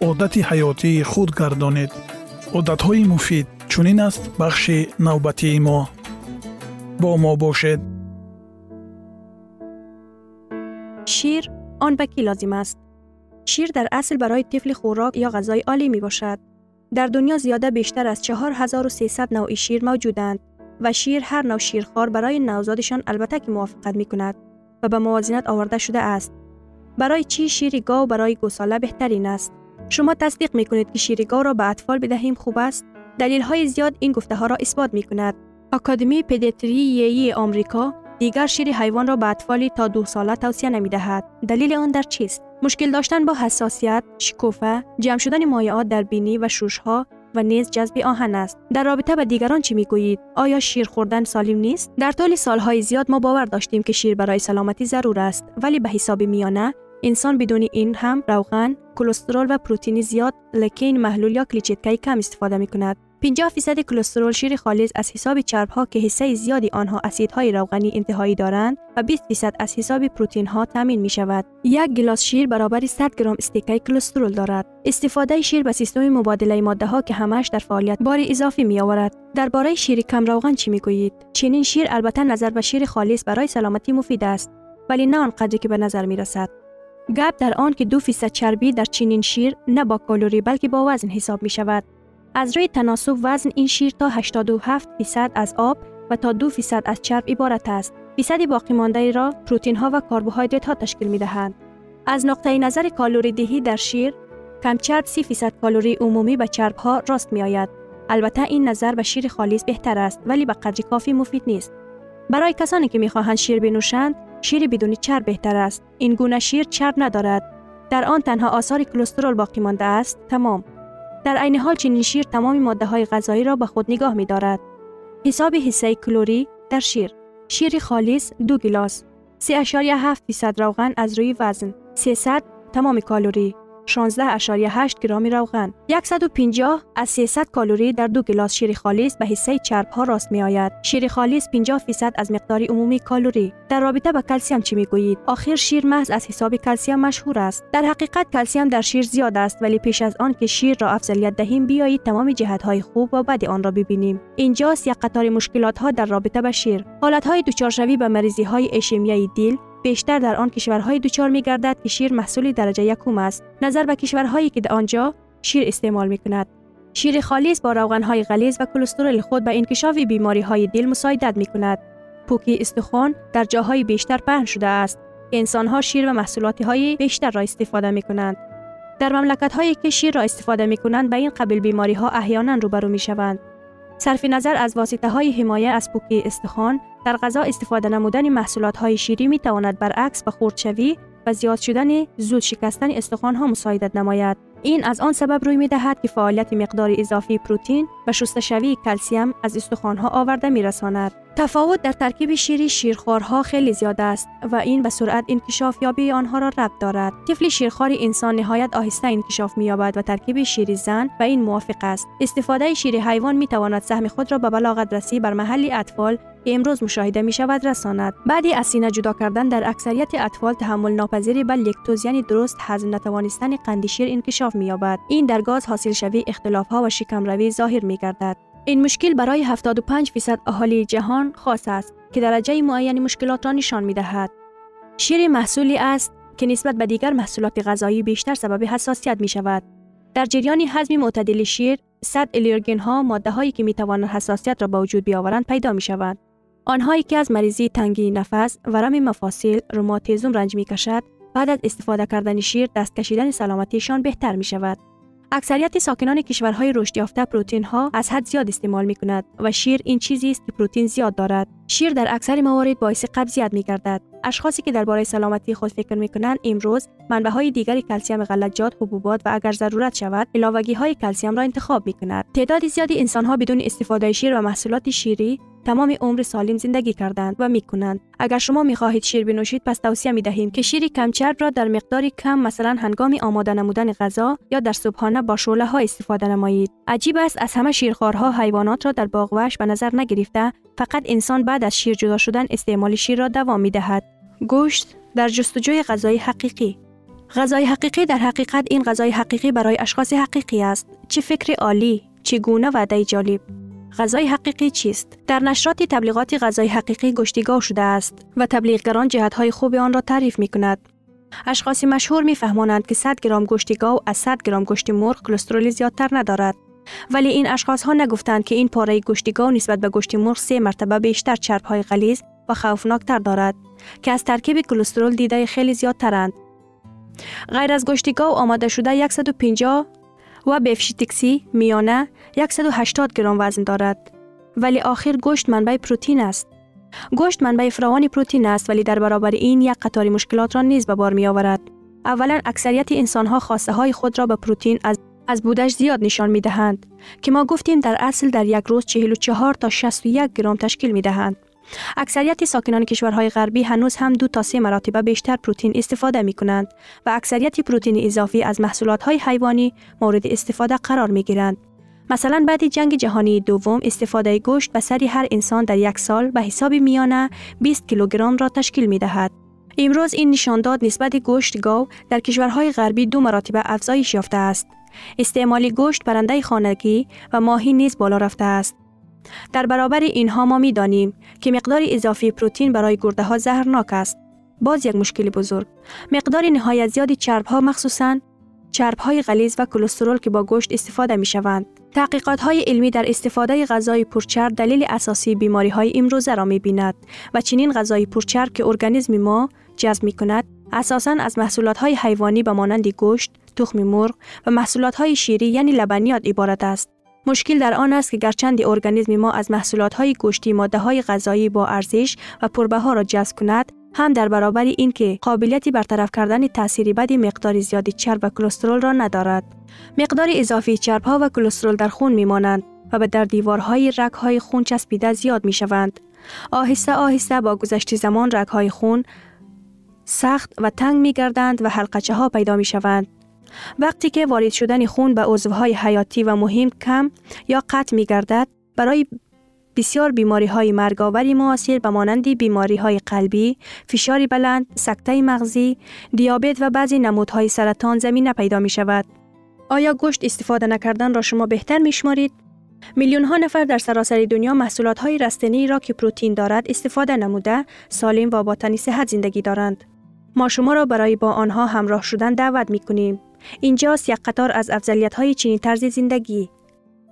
одати ҳаётии худ гардонед одатҳои муфид чунин аст бахши навбатии мо бо мо бошед шир он ба кӣ лозим аст шир дар асл барои тифли хӯрок ё ғазои олӣ мебошад дар дунё зиёда бештар аз 4300 навъи шир мавҷуданд ва шир ҳар нав ширхор барои навзодишон албатта ки мувофиқат мекунад ва ба мувозинат оварда шуда аст барои чӣ шири гов барои гӯсола беҳтарин аст шумо тасдиқ мекунед ки шири гов ро ба атфол бидаҳем хуб аст далелҳои зиёд ин гуфтаҳоро исбот мекунад академии педиатрияи омрико дигар шири ҳайвонро ба атфоли то ду сола тавсия намедиҳад далели он дар чист мушкил доштан бо ҳассосият шикуфа ҷамъ шудани моеот дар бинӣ ва шушҳо ва низ ҷазби оҳан аст дар робита ба дигарон чӣ мегӯед оё шир хӯрдан солим нест дар тӯли солҳои зиёд мо бовар доштем ки шир барои саломатӣ зарур аст вале ба ҳисоби انسان بدون این هم روغن، کلسترول و پروتئین زیاد لکین محلول یا کلیچیتکی کم استفاده می کند. 50 فیصد کلسترول شیر خالص از حساب چربها که حصه زیادی آنها اسیدهای روغنی انتهایی دارند و 20 فیصد از حساب پروتئین ها تامین می شود. یک گلاس شیر برابر 100 گرم استیکای کلسترول دارد. استفاده شیر به سیستم مبادله ماده ها که همش در فعالیت بار اضافی می آورد. درباره شیر کم روغن چی می گویید؟ چنین شیر البته نظر به شیر خالص برای سلامتی مفید است ولی نه آنقدر که به نظر می رسد. Мерасад гап дар он ки ду фисад чарбӣ дар чунин шир на бо колорӣ балки бо вазн ҳисоб мешавад аз рӯи таносуб вазн ин шир то 87 фисад аз об ва то 2 фисад аз чарб иборат аст. фисади боқимондаиро протеинҳо ва карбоҳидратҳо ташкил медиҳанд. аз нуқтаи назари калоридиҳӣ дар шир, камчарб 30 фисад калории умумӣ ба чарбҳо рост меояд. албатта ин назар ба шири холис беҳтар аст, вале ба қадри кофӣ муфид нест. барои касоне ки мехоҳанд шир бинӯшанд, شیر بدون چرب بهتر است. این گونه شیر چرب ندارد. در آن تنها آثار کلسترول باقی مانده است. تمام. در عین حال چنین شیر تمام ماده های غذایی را به خود نگاه می دارد حساب حصه کلوری در شیر. شیر خالص دو گلاس 3.7 فیصد روغن از روی وزن. 300 تمام کالری 16.8 گرم روغن 150 از 300 کالری در دو گلاس شیر خالص به حصه چرب ها راست می آید. شیر خالص 50 فیصد از مقدار عمومی کالری. در رابطه با کلسیم چی می گویید؟ آخر شیر محض از حساب کلسیم مشهور است. در حقیقت کلسیم در شیر زیاد است ولی پیش از آن که شیر را افضلیت دهیم بیایید تمام جهت های خوب و بد آن را ببینیم. اینجاست یک قطار مشکلات ها در رابطه با شیر. حالت های دوچارشوی به مریضی های اشیمیایی دیل بیشتر در آن کشورهای دوچار می گردد که شیر محصول درجه یکم است. نظر به کشورهایی که در آنجا شیر استعمال می کند شیر خالص با روغنهای غلیظ و کلسترول خود به انکشاف بیماری های دل مساعدت می کند پوکی استخوان در جاهای بیشتر پهن شده است انسانها شیر و محصولات های بیشتر را استفاده می کنند در مملکت هایی که شیر را استفاده می کنند به این قبیل بیماری ها احیانا روبرو می شوند. صرف نظر از واسطه های حمایه از پوکی استخوان در غذا استفاده نمودن محصولات های شیری می تواند برعکس به خردشوی و زیاد شدن زود شکستن استخوان ها مساعدت نماید. این از آن سبب روی می دهد که فعالیت مقدار اضافی پروتئین و شستشوی کلسیم از استخوان ها آورده می رساند. تفاوت در ترکیب شیری شیرخوارها خیلی زیاد است و این به سرعت انکشاف یابی آنها را ربط دارد. طفل شیرخوار انسان نهایت آهسته انکشاف می یابد و ترکیب شیر زن و این موافق است. استفاده شیر حیوان می تواند سهم خود را به بلاغت رسی بر محل اطفال که امروز مشاهده می شود رساند. بعدی از سینه جدا کردن در اکثریت اطفال تحمل ناپذیری به لکتوز یعنی درست هضم نتوانستن قند شیر انکشاف می یابد. این در گاز حاصل شوی اختلاف ها و شکم روی ظاهر می گردد. این مشکل برای 75 فیصد اهالی جهان خاص است که درجه معین مشکلات را نشان می دهد. شیر محصولی است که نسبت به دیگر محصولات غذایی بیشتر سبب حساسیت می شود. در جریان هضم معتدل شیر، صد الیرگن ها ماده هایی که می توانند حساسیت را به وجود بیاورند پیدا می شود. آنهایی که از مریضی تنگی نفس، ورم مفاصل، روماتیزم رنج می کشد، بعد از استفاده کردن شیر دست کشیدن سلامتیشان بهتر می شود. اکثریت ساکنان کشورهای رشد یافته پروتئین ها از حد زیاد استعمال می کند و شیر این چیزی است که پروتئین زیاد دارد. شیر در اکثر موارد باعث قبضیت می گردد. اشخاصی که درباره سلامتی خود فکر می کنند امروز منبع های دیگری کلسیم غلجات، حبوبات و اگر ضرورت شود علاوگی های کلسیم را انتخاب می کند. تعداد زیادی انسان ها بدون استفاده شیر و محصولات شیری تمام عمر سالم زندگی کردند و می کنند. اگر شما می خواهید شیر بنوشید پس توصیه می دهیم که شیر کم چرب را در مقدار کم مثلا هنگام آماده نمودن غذا یا در صبحانه با شعله ها استفاده نمایید. عجیب است از همه شیرخوارها حیوانات را در باغوش به نظر نگرفته فقط انسان بعد از شیر جدا شدن استعمال شیر را دوام می دهد. گوشت در جستجوی غذای حقیقی غذای حقیقی در حقیقت این غذای حقیقی برای اشخاص حقیقی است. چه فکر عالی، چگونه وعده جالب. غذای حقیقی چیست؟ در نشرات تبلیغات غذای حقیقی گشتیگاه شده است و تبلیغگران جهتهای خوب آن را تعریف می کند. اشخاص مشهور می فهمانند که 100 گرم گوشتگاو از 100 گرم گوشت مرغ کلسترول زیادتر ندارد. ولی این اشخاص ها نگفتند که این پاره گوشتگاو نسبت به گوشت مرغ سه مرتبه بیشتر چرب های غلیظ و خوفناکتر دارد که از ترکیب کلسترول دیده خیلی زیادترند. غیر از گوشتگاو آماده شده 150 و بفشیتکسی میانه 180 گرم وزن دارد. ولی آخر گوشت منبع پروتئین است. گوشت منبع فراوان پروتئین است ولی در برابر این یک قطار مشکلات را نیز به بار می آورد اولا اکثریت انسان ها خواسته های خود را به پروتئین از از بودش زیاد نشان می دهند که ما گفتیم در اصل در یک روز 44 تا 61 گرم تشکیل می دهند اکثریت ساکنان کشورهای غربی هنوز هم دو تا سه مراتب بیشتر پروتئین استفاده می کنند و اکثریت پروتئین اضافی از محصولات های حیوانی مورد استفاده قرار می گیرند. مثلا بعد جنگ جهانی دوم استفاده گوشت به سری هر انسان در یک سال به حساب میانه 20 کیلوگرم را تشکیل می دهد. امروز این نشانداد نسبت گوشت گاو در کشورهای غربی دو مراتب افزایش یافته است. استعمال گوشت برنده خانگی و ماهی نیز بالا رفته است. در برابر اینها ما می دانیم که مقدار اضافی پروتئین برای گرده ها زهرناک است. باز یک مشکل بزرگ. مقدار نهایت زیادی چرب ها مخصوصاً چرب های غلیظ و کلسترول که با گوشت استفاده می شوند. تحقیقات های علمی در استفاده غذای پرچرب دلیل اساسی بیماری های امروزه را می بیند و چنین غذای پرچرب که ارگانیسم ما جذب می کند اساساً از محصولات های حیوانی به مانند گوشت، تخم مرغ و محصولات های شیری یعنی لبنیات عبارت است. مشکل در آن است که گرچند ارگانیسم ما از محصولات های گوشتی ماده های غذایی با ارزش و پربها را جذب کند هم در برابر اینکه قابلیتی برطرف کردن تأثیری بدی مقدار زیادی چرب و کلسترول را ندارد. مقدار اضافی چرب ها و کلسترول در خون می مانند و به در دیوارهای رگ های خون چسبیده زیاد می شوند آهسته آهسته با گذشت زمان رگ های خون سخت و تنگ می گردند و حلقچه ها پیدا می شوند وقتی که وارد شدن خون به عضوهای حیاتی و مهم کم یا قطع می گردد برای بسیار بیماری های مرگاوری معاصر به مانند بیماری های قلبی، فشار بلند، سکته مغزی، دیابت و بعضی نمودهای سرطان زمینه پیدا می شود. آیا گوشت استفاده نکردن را شما بهتر می شمارید؟ میلیون ها نفر در سراسر دنیا محصولات های رستنی را که پروتئین دارد استفاده نموده سالم و با تنی صحت زندگی دارند. ما شما را برای با آنها همراه شدن دعوت می کنیم. اینجاست یک قطار از افضلیت های چنین طرز زندگی.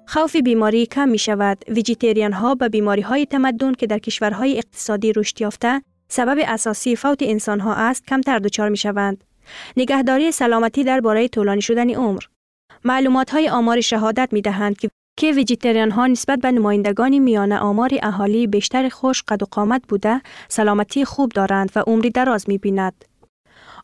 خوف بیماری کم می شود. ویژیتریان ها به بیماری های تمدن که در کشورهای اقتصادی رشد یافته سبب اساسی فوت انسان ها است کمتر دچار می شوند. نگهداری سلامتی درباره طولانی شدن عمر معلومات های آمار شهادت می دهند که که ویژیتریان ها نسبت به نمایندگان میان آمار اهالی بیشتر خوش قد و قامت بوده سلامتی خوب دارند و عمری دراز می بیند.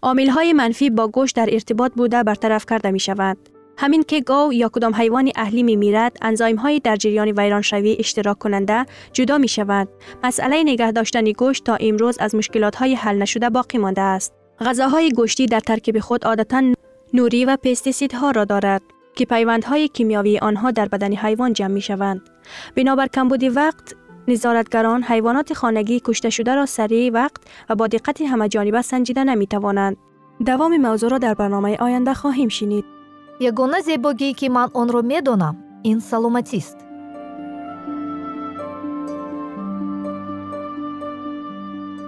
عامل های منفی با گوشت در ارتباط بوده برطرف کرده می شود. همین که گاو یا کدام حیوان اهلی می میرد انزایم های در جریان ویرانشوی اشتراک کننده جدا می شود. مسئله نگه داشتن گوشت تا امروز از مشکلات های حل نشده باقی مانده است. غذاهای گوشتی در ترکیب خود عادتا نوری و پستیسیدها را دارد. که پیوندهای کیمیاوی آنها در بدن حیوان جمع می شوند. بنابر کمبودی وقت نظارتگران حیوانات خانگی کشته شده را سریع وقت و با دقت همهجانبه سنجیده نمی توانند. دوام موضوع را در برنامه آینده خواهیم شنید. یگانه زیباگی که من آن را می‌دانم این سلامتی است.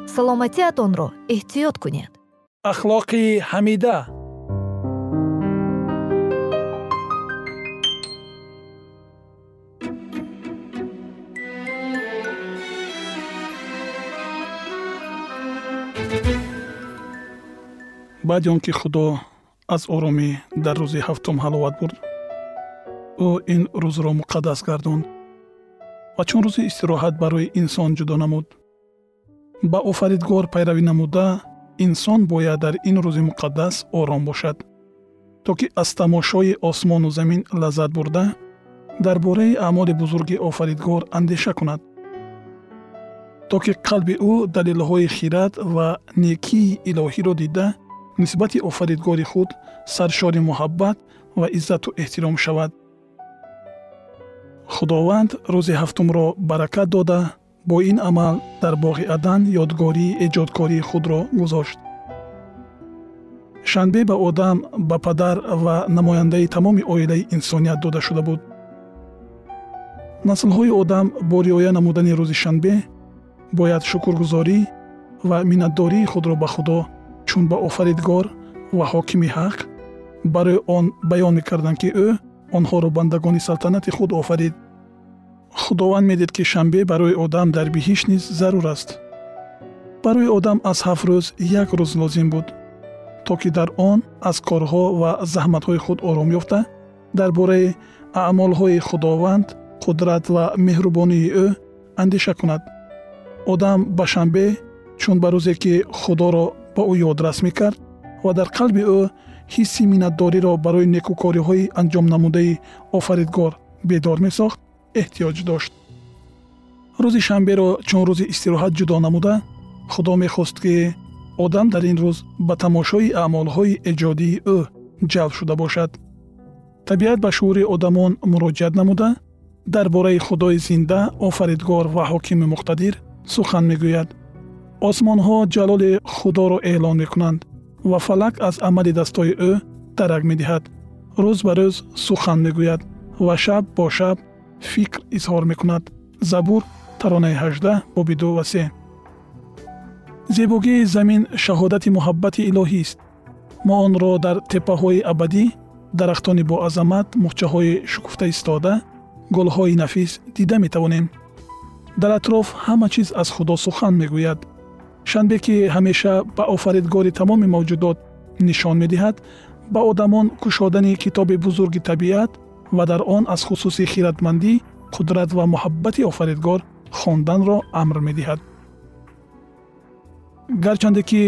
سلامتی سلامتیتان را احتیاط کنید. اخلاقی حمیده баъди он ки худо аз оромӣ дар рӯзи ҳафтум ҳаловат бурд ӯ ин рӯзро муқаддас гардонд ва чун рӯзи истироҳат барои инсон ҷудо намуд. Ба офаридгор пайравӣ намуда инсон бояд дар ин рӯзи муқаддас ором бошад то ки аз тамошои осмону замин лаззат бурда дар бораи аъмоли бузурги офаридгор андеша кунад. То ки қалби ӯ далелҳои хират ва некии илоҳиро дида нисбати офаридгори худ саршори муҳаббат ва иззату эҳтиром шавад. Худованд рӯзи ҳафтумро баракат дода бо ин амал дар боғи адан ёдгории эҷодкории худро гузошт. Шанбе ба одам ба падар ва намояндаи тамоми оилаи инсоният дода шуда буд. Наслҳои одам бо риоя намудани рӯзи шанбе бояд шукргузорӣ ва миннатдории худро ба худо чун ба офаридгор ва ҳокими ҳақ барои он баён мекарданд ки ӯ онҳоро бандагони салтанати худ офарид. Худованд медид ки шанбе барои одам дар биҳишт низ зарур аст. Барои одам аз ҳафт рӯз як рӯз лозим буд то ки дар он аз корҳо ва заҳматҳои худ ором ёфта дар бораи аъмолҳои худованд қудрат ва меҳрубонии ӯ андеша кунад. Одам ба шанбе чун ба рӯзе ки худоро ба ӯ ёдрас мекард ва дар қалби ӯ ҳисси миннатдориро барои некӯкориҳои анҷомнамудаи офаридгор бедор месохт эҳтиёҷ дошт. рӯзи шанберо чун рӯзи истироҳат ҷудо намуда худо мехост ки одам дар ин рӯз ба тамошои аъмолҳои эҷодии ӯ ҷалб шуда бошад. табиат ба шуури одамон муроҷиат намуда дар бораи худои зинда офаридгор ва ҳокими муқтадир сухан мегӯяд осмонҳо ҷалоли худоро эълон мекунанд ва фалак аз амали дастҳои ӯ дарак медиҳад. рӯз ба рӯз сухан мегӯяд ва шаб бо шаб фикр изҳор мекунад. забур таронаи 18 боби ду ва се. зебогии замин шаҳодати муҳаббати илоҳист мо онро дар теппаҳои абадӣ дарахтони боазамат мухчаҳои шукуфта истода гулҳои нафис дида метавонем. дар атроф ҳама чиз аз худо сухан мегӯяд шанбе ки ҳамеша ба офаридгори тамоми мавҷудот нишон медиҳад ба одамон кушодани китоби бузурги табиат ва дар он аз хусуси хиратмандӣ қудрат ва муҳаббати офаридгор хонданро амр медиҳад. Гарчанде ки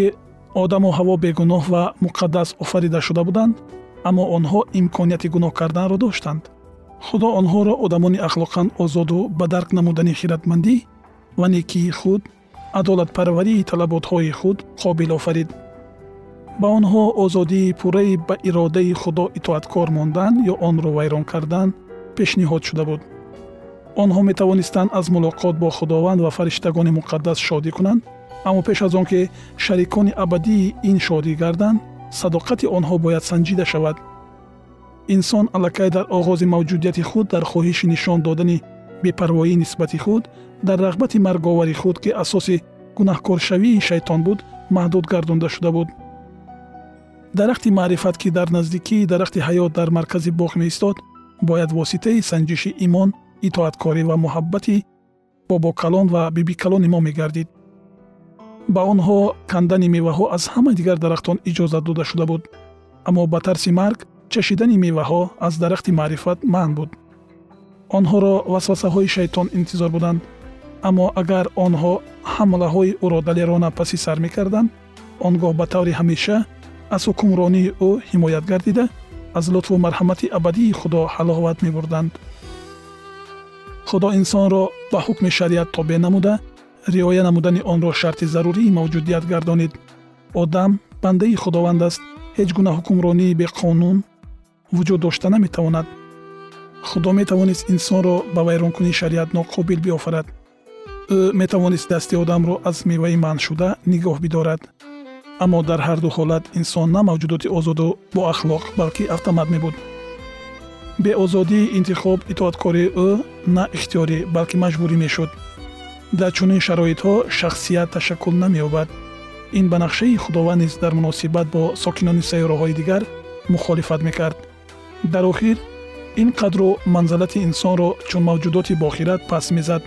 одаму ҳаво бегуноҳ ва муқаддас офарида шуда буданд аммо онҳо имконияти гуноҳ карданро доштанд. Худо онҳоро одамони ахлоқан озоду ба дарк намудани хиратмандӣ ва некии худ адолатпарварии талаботҳои худ қобил офарид. Ба онҳо озодии пурраи ба иродаи худо итоаткор мондан ё онро вайрон кардан пешниҳод шуда буд. Онҳо метавонистанд аз мулоқот бо худованд ва фариштагони муқаддас шодӣ кунанд аммо пеш аз он ки шарикони абадии ин шодӣ гарданд садоқати онҳо бояд санҷида шавад. Инсон аллакай дар оғози мавҷудияти худ дар хоҳиши нишон додани бепарвоӣ нисбати худ дар рағбати марговари худ ки асоси гунаҳкоршавии шайтон буд маҳдуд гардонда шуда буд. Дарахти маърифат ки дар наздикии дарахти ҳаёт дар маркази боғ меистод бояд воситаи санҷиши имон итоаткорӣ ва муҳаббати бобокалон ва бибикалони мо мегардид. Ба онҳо кандани меваҳо аз ҳама дигар дарахтон иҷозат дода шуда буд. Аммо ба тарси марг чашидани меваҳо аз дарахти маърифат манъ буд онҳоро васвасаҳои шайтон интизор буданд. Аммо агар онҳо ҳамлаҳои ӯро далерона паси сар мекарданд он гоҳ ба таври ҳамеша аз ҳукмронии ӯ ҳимоят гардида аз лутфу марҳамати абадии худо ҳаловат мебурданд. Худо инсонро ба ҳукми шариат тобеъ намуда риоя намудани онро шарти зарурии мавҷудият гардонид. Одам бандаи худованд аст ҳеҷ гуна ҳукмронии беқонун вуҷуд дошта наметавонад худо метавонист инсонро ба вайронкунии шариат ноқобил биёфарад ӯ метавонист дасти одамро аз меваи манъшуда нигоҳ бидорад. Аммо дар ҳарду ҳолат инсон на мавҷудоти озоду боахлоқ балки автомат мебуд. Беозодии интихоб итоаткории ӯ на ихтиёрӣ балки маҷбурӣ мешуд. Дар чунин шароитҳо шахсият ташаккул намеёбад. Ин ба нақшаи худованд низ дар муносибат бо сокинони сайёраҳои дигар мухолифат мекард. Дар охир ин қадру манзалати инсонро чун мавҷудоти бохират паст мезад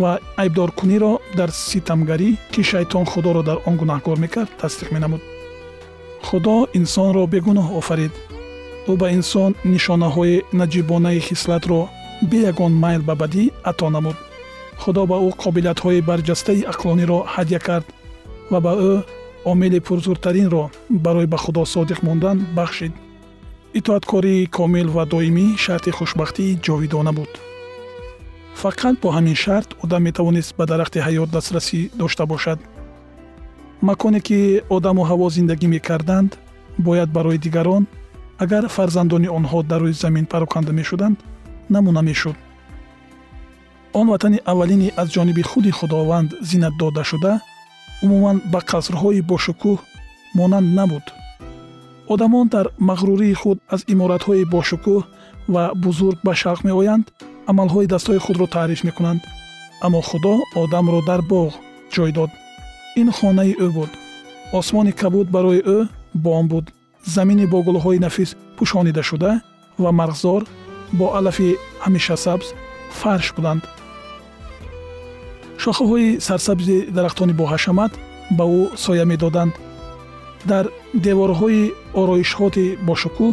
ва айбдоркуниро дар ситамгарӣ ки шайтон худоро дар он гунаҳкор мекард тасдиқ менамуд. Худо инсонро бегуноҳ офарид ӯ ба инсон нишонаҳои наҷибонаи хислатро бе ягон майл ба бадӣ ато намуд. Худо ба ӯ қобилиятҳои барҷастаи ақлониро ҳадя кард ва ба ӯ омили пурзуртаринро барои ба худо содиқ мондан бахшид итоаткории комил ва доимӣ шарти хушбахтии ҷовидона буд. Фақат бо ҳамин шарт одам метавонист ба дарахти ҳаёт дастрасӣ дошта бошад. Маконе ки одаму ҳаво зиндагӣ мекарданд бояд барои дигарон агар фарзандони онҳо дар рӯи замин пароканда мешуданд намуна мешуд. Он ватани аввалини аз ҷониби худи худованд зинат додашуда умуман ба қасрҳои бошукӯҳ монанд набуд одамон дар мағрурии худ аз иморатҳои бошукӯҳ ва бузург ба шавқ меоянд амалҳои дастҳои худро таъриф мекунанд. Аммо худо одамро дар боғ ҷой дод. Ин хонаи ӯ буд. Осмони кабуд барои ӯ бом буд. Замини бо гулҳои нафис пӯшонида шуда ва марғзор бо алафи ҳамешасабз фарш буданд. шохаҳои сарсабзи дарахтони боҳашамат ба ӯ соя медоданд. Дар деворҳои ороишҳоти бошукӯҳ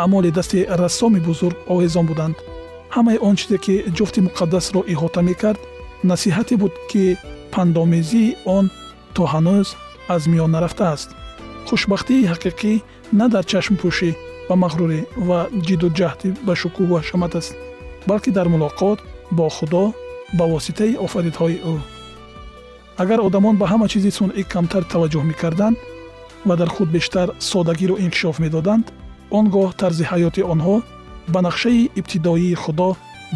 аъмоли дасти рассоми бузург овезон буданд. Ҳамаи он чизе ки ҷуфти муқаддасро иҳота мекард насиҳате буд ки пандомезии он то ҳанӯз аз миён нарафтааст хушбахтии ҳақиқӣ на дар чашмпӯшӣ ба мағрурӣ ва ҷиддуҷаҳдӣ ба шукӯҳу ҳашамат аст балки дар мулоқот бо худо ба воситаи офаридҳои ӯ. Агар одамон ба ҳама чизи сунъӣ камтар таваҷҷӯҳ мекарданд ва дар худ бештар содагиро инкишоф медоданд он гоҳ тарзи ҳаёти онҳо ба нақшаи ибтидоии худо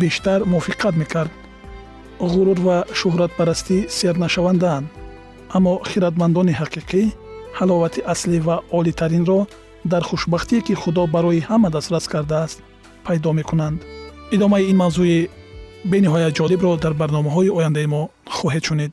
бештар мувофиқат мекард. ғурур ва шӯҳратпарастӣ сернашавандаанд аммо хиратмандони ҳақиқӣ ҳаловати аслӣ ва олитаринро дар хушбахтие ки худо барои ҳама дастрас кардааст пайдо мекунанд. идомаи ин мавзӯи бениҳоят ҷолибро дар барномаҳои ояндаи мо хоҳед шунид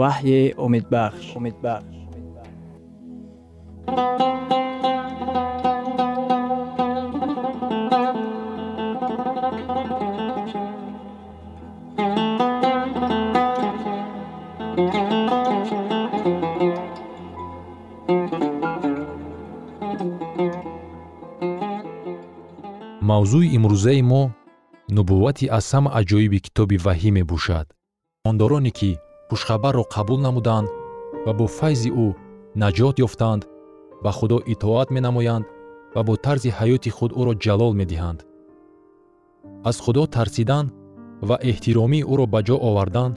ваҳйи умедбахш умедбахш мавзӯи имрӯзаи мо нубуввати аз ҳама аҷоиби китоби ваҳӣ мебошад. Мондороне ки хушхабарро қабул намуданд ва бо файзи ӯ наҷот ёфтанд ба худо итоат менамоянд ва бо тарзи ҳаёти худ ӯро ҷалол медиҳанд. аз худо тарсидан ва эҳтиромии ӯро ба ҷо овардан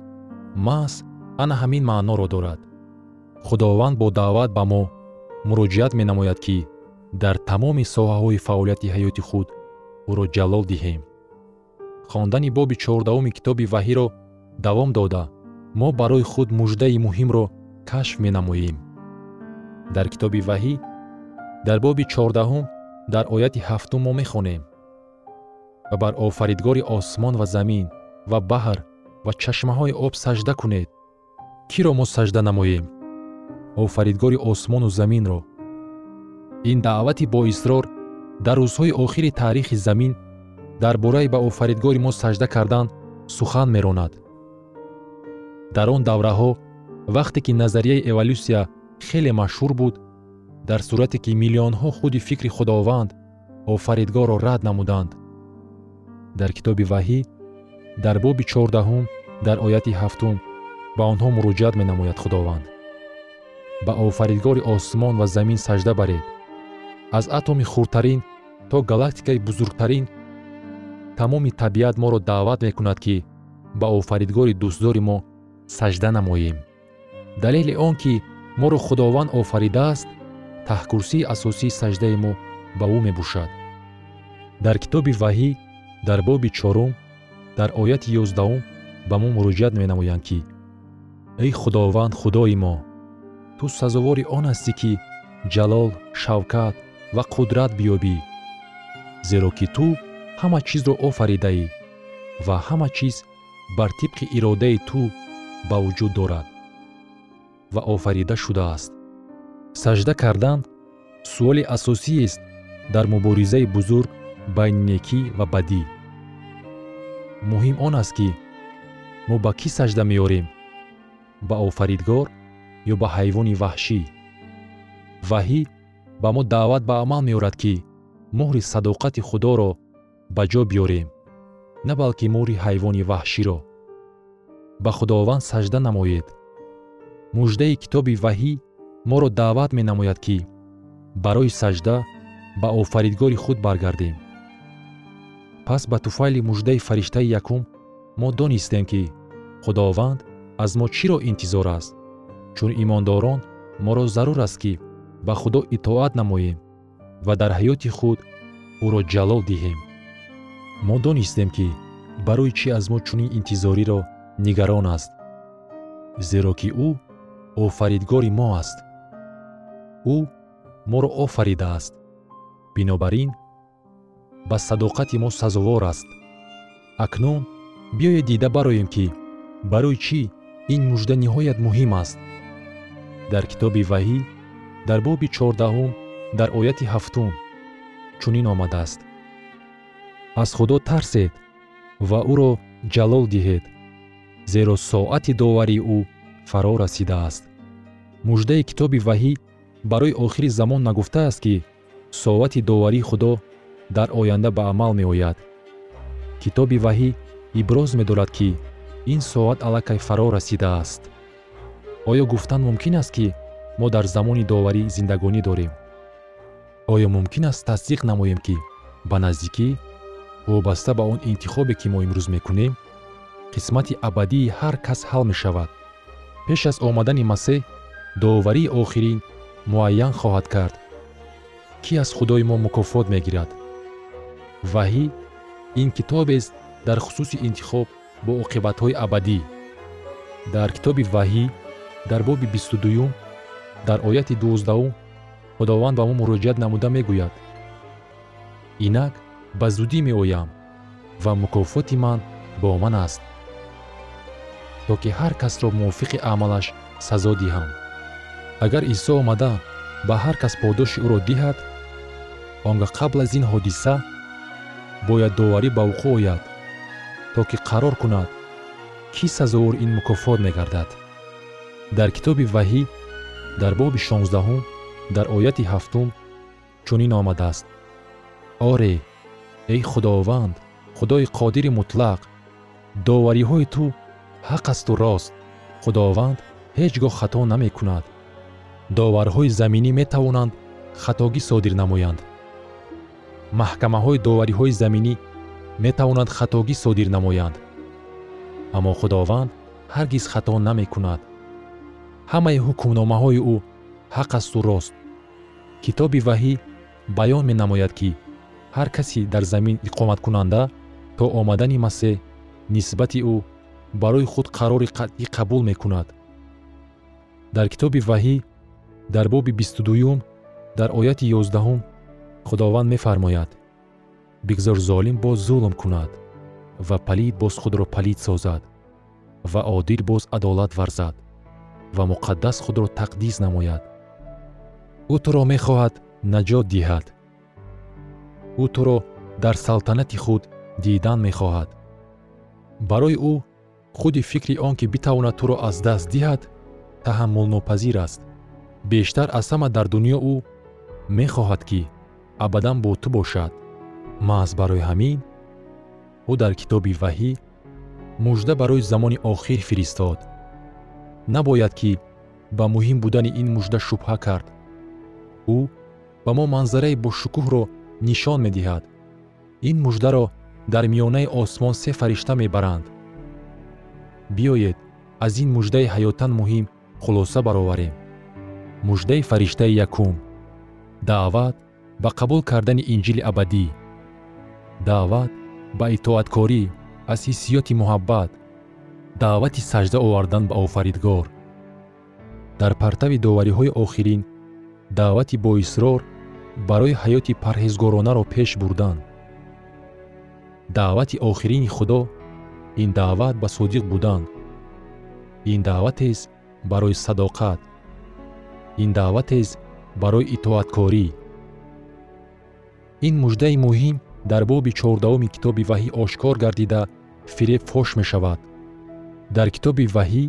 маҳз ана ҳамин маъноро дорад. Худованд бо даъват ба мо муроҷиат менамояд ки дар тамоми соҳаҳои фаъолияти ҳаёти худ ӯро ҷалол диҳем. Хондани боби чордаҳуми китоби ваҳиро давом дода мо барои худ муждаи муҳимро кашф менамоем. Дар китоби ваҳӣ дар боби чордаҳум дар ояти ҳафтум мо мехонем ва бар офаридгори осмон ва замин ва баҳр ва чашмаҳои об сажда кунед. Киро мо сажда намоем? Офаридгори осмону заминро. Ин даъвати боисрор дар рӯзҳои охири таърихи замин дар бораи ба офаридгори мо сажда кардан сухан меронад дар он давраҳо вақте ки назарияи эволюсия хеле машҳур буд дар сурате ки миллионҳо худи фикри худованд офаридгорро рад намуданд. Дар китоби ваҳӣ дар боби чордаҳум дар ояти ҳафтум ба онҳо муроҷиат менамояд худованд. Ба офаридгори осмон ва замин сажда баред. Аз атоми хурдтарин то галактикаи бузургтарин тамоми табиат моро даъват мекунад ки ба офаридгори дӯстдори мо сажда намоем. Далели он ки моро худованд офаридааст таҳкурсии асосии саҷдаи мо ба ӯ мебошад. Дар китоби ваҳӣ дар боби чорум дар ояти ёздаҳум ба мо муроҷиат менамоянд ки эй худованд худои мо ту сазовори он ҳастӣ ки ҷалол шавкат ва қудрат биёбӣ зеро ки ту ҳама чизро офаридаӣ ва ҳама чиз бар тибқи иродаи ту ба вуҷуд дорад ва офарида шудааст. Сажда кардан суоли асосиест дар муборизаи бузург байни некӣ ва бадӣ. Муҳим он аст ки мо ба кӣ сажда меорем? Ба офаридгор ё ба ҳайвони ваҳшӣ? Ваҳӣ ба мо даъват ба амал меорад ки муҳри садоқати худоро ба ҷо биёрем на балки муҳри ҳайвони ваҳширо ба худованд сажда намоед. Муждаи китоби ваҳӣ моро даъват менамояд ки барои сажда ба офаридгори худ баргардем. Пас ба туфайли муждаи фариштаи якум мо донистем ки худованд аз мо чиро интизор аст чун имондорон моро зарур аст ки ба худо итоат намоем ва дар ҳаёти худ ӯро ҷалол диҳем. Мо донистем ки барои чӣ аз мо чунин интизориро нигарон аст зеро ки ӯ офаридгори мо аст. Ӯ моро офаридааст бинобар ин ба садоқати мо сазовор аст. Акнун биёед дида бароем ки барои чӣ ин мужда ниҳоят муҳим аст? Дар китоби ваҳӣ дар боби чордаҳум дар ояти ҳафтум чунин омадааст. Аз худо тарсед ва ӯро ҷалол диҳед зеро соати доварии ӯ фаро расидааст. Муждаи китоби ваҳӣ барои охири замон нагуфтааст ки соати доварии худо дар оянда ба амал меояд. Китоби ваҳӣ иброз медорад ки ин соат аллакай фаро расидааст. Оё гуфтан мумкин аст ки мо дар замони доварӣ зиндагонӣ дорем? Оё мумкин аст тасдиқ намоем ки ба наздикӣ вобаста ба он интихобе ки мо имрӯз мекунем қисмати абадии ҳар кас ҳал мешавад. Пеш аз омадани масеҳ доварии охирин муайян хоҳад кард. Кӣ аз худои мо мукофот мегирад? Ваҳӣ ин китобест дар хусуси интихоб бо оқибатҳои абадӣ. Дар китоби ваҳӣ дар боби бисту дуюм дар ояти дувоздаҳум худованд ба мо муроҷиат намуда мегӯяд. Инак ба зудӣ меоям ва мукофоти ман бо ман аст то ки ҳар касро мувофиқи амалаш сазо диҳам. Агар исо омада ба ҳар кас подоши ӯро диҳад онгоҳ қабл аз ин ҳодиса бояд доварӣ ба вуқӯъ ояд то ки қарор кунад кӣ сазовори ин мукофот мегардад. Дар китоби ваҳӣ дар боби шонздаҳум дар ояти ҳафтум чунин омадааст. Оре эй худованд худои қодири мутлақ довариҳои ту ҳақ асту рост. Худованд ҳеҷ гоҳ хато намекунад. Доварҳои заминӣ метавонанд хатогӣ содир намоянд. Маҳкамаҳои довариҳои заминӣ метавонанд хатогӣ содир намоянд. Аммо худованд ҳаргиз хато намекунад. Ҳамаи ҳукмномаҳои ӯ ҳақ асту рост. Китоби ваҳӣ баён менамояд ки ҳар касе дар замин иқоматкунанда то омадани масеҳ нисбати ӯ барои худ қарори қатъӣ қабул мекунад. Дар китоби ваҳӣ дар боби бисту дуюм дар ояти ёздаҳум худованд мефармояд. Бигзор золим боз зулм кунад ва палид боз худро палид созад ва одил боз адолат варзад ва муқаддас худро тақдис намояд. Ӯ туро мехоҳад наҷот диҳад. Ӯ туро дар салтанати худ дидан мехоҳад. Барои ӯ худи фикри он ки битавонад туро аз даст диҳад таҳаммулнопазир аст. Бештар аз ҳама дар дунё ӯ мехоҳад ки абадан бо ту бошад. Маҳз барои ҳамин ӯ дар китоби ваҳӣ мужда барои замони охир фиристод. Набояд ки ба муҳим будани ин мужда шубҳа кард. Ӯ ба мо манзараи бошукӯҳро нишон медиҳад. Ин муждаро дар миёнаи осмон се фаришта мебаранд биёед аз ин муждаи ҳаётан муҳим хулоса бароварем. Муждаи фариштаи якум. Даъват ба қабул кардани инҷили абадӣ. Даъват ба итоаткорӣ аз ҳиссиёти муҳаббат. Даъвати сажда овардан ба офаридгор. Дар партави довариҳои охирин даъвати боисрор барои ҳаёти парҳезгоронаро пеш бурдан. Даъвати охирини худо ин даъват ба содиқ будан ин даъватест барои садоқат. Ин даъватест барои итоаткорӣ. Ин муждаи муҳим дар боби чордаҳуми китоби ваҳӣ ошкор гардида фиреб фош мешавад. Дар китоби ваҳӣ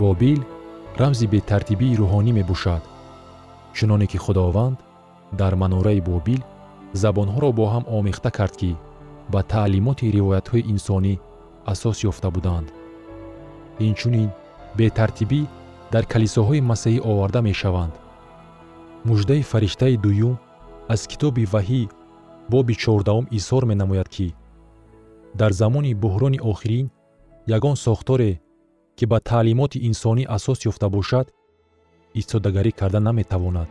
бобил рамзи бетартибии рӯҳонӣ мебошад. Чуноне ки худованд дар манораи бобил забонҳоро бо ҳам омехта кард ки ба таълимоти ривоятҳои инсонӣ асос ёфта буданд. Инчунин бетартибӣ дар калисоҳои масеҳӣ оварда мешаванд. Муждаи фариштаи дуюм аз китоби ваҳӣ боби чордаҳум изҳор менамояд ки дар замони буҳрони охирин ягон сохторе ки ба таълимоти инсонӣ асос ёфта бошад истодагарӣ карда наметавонад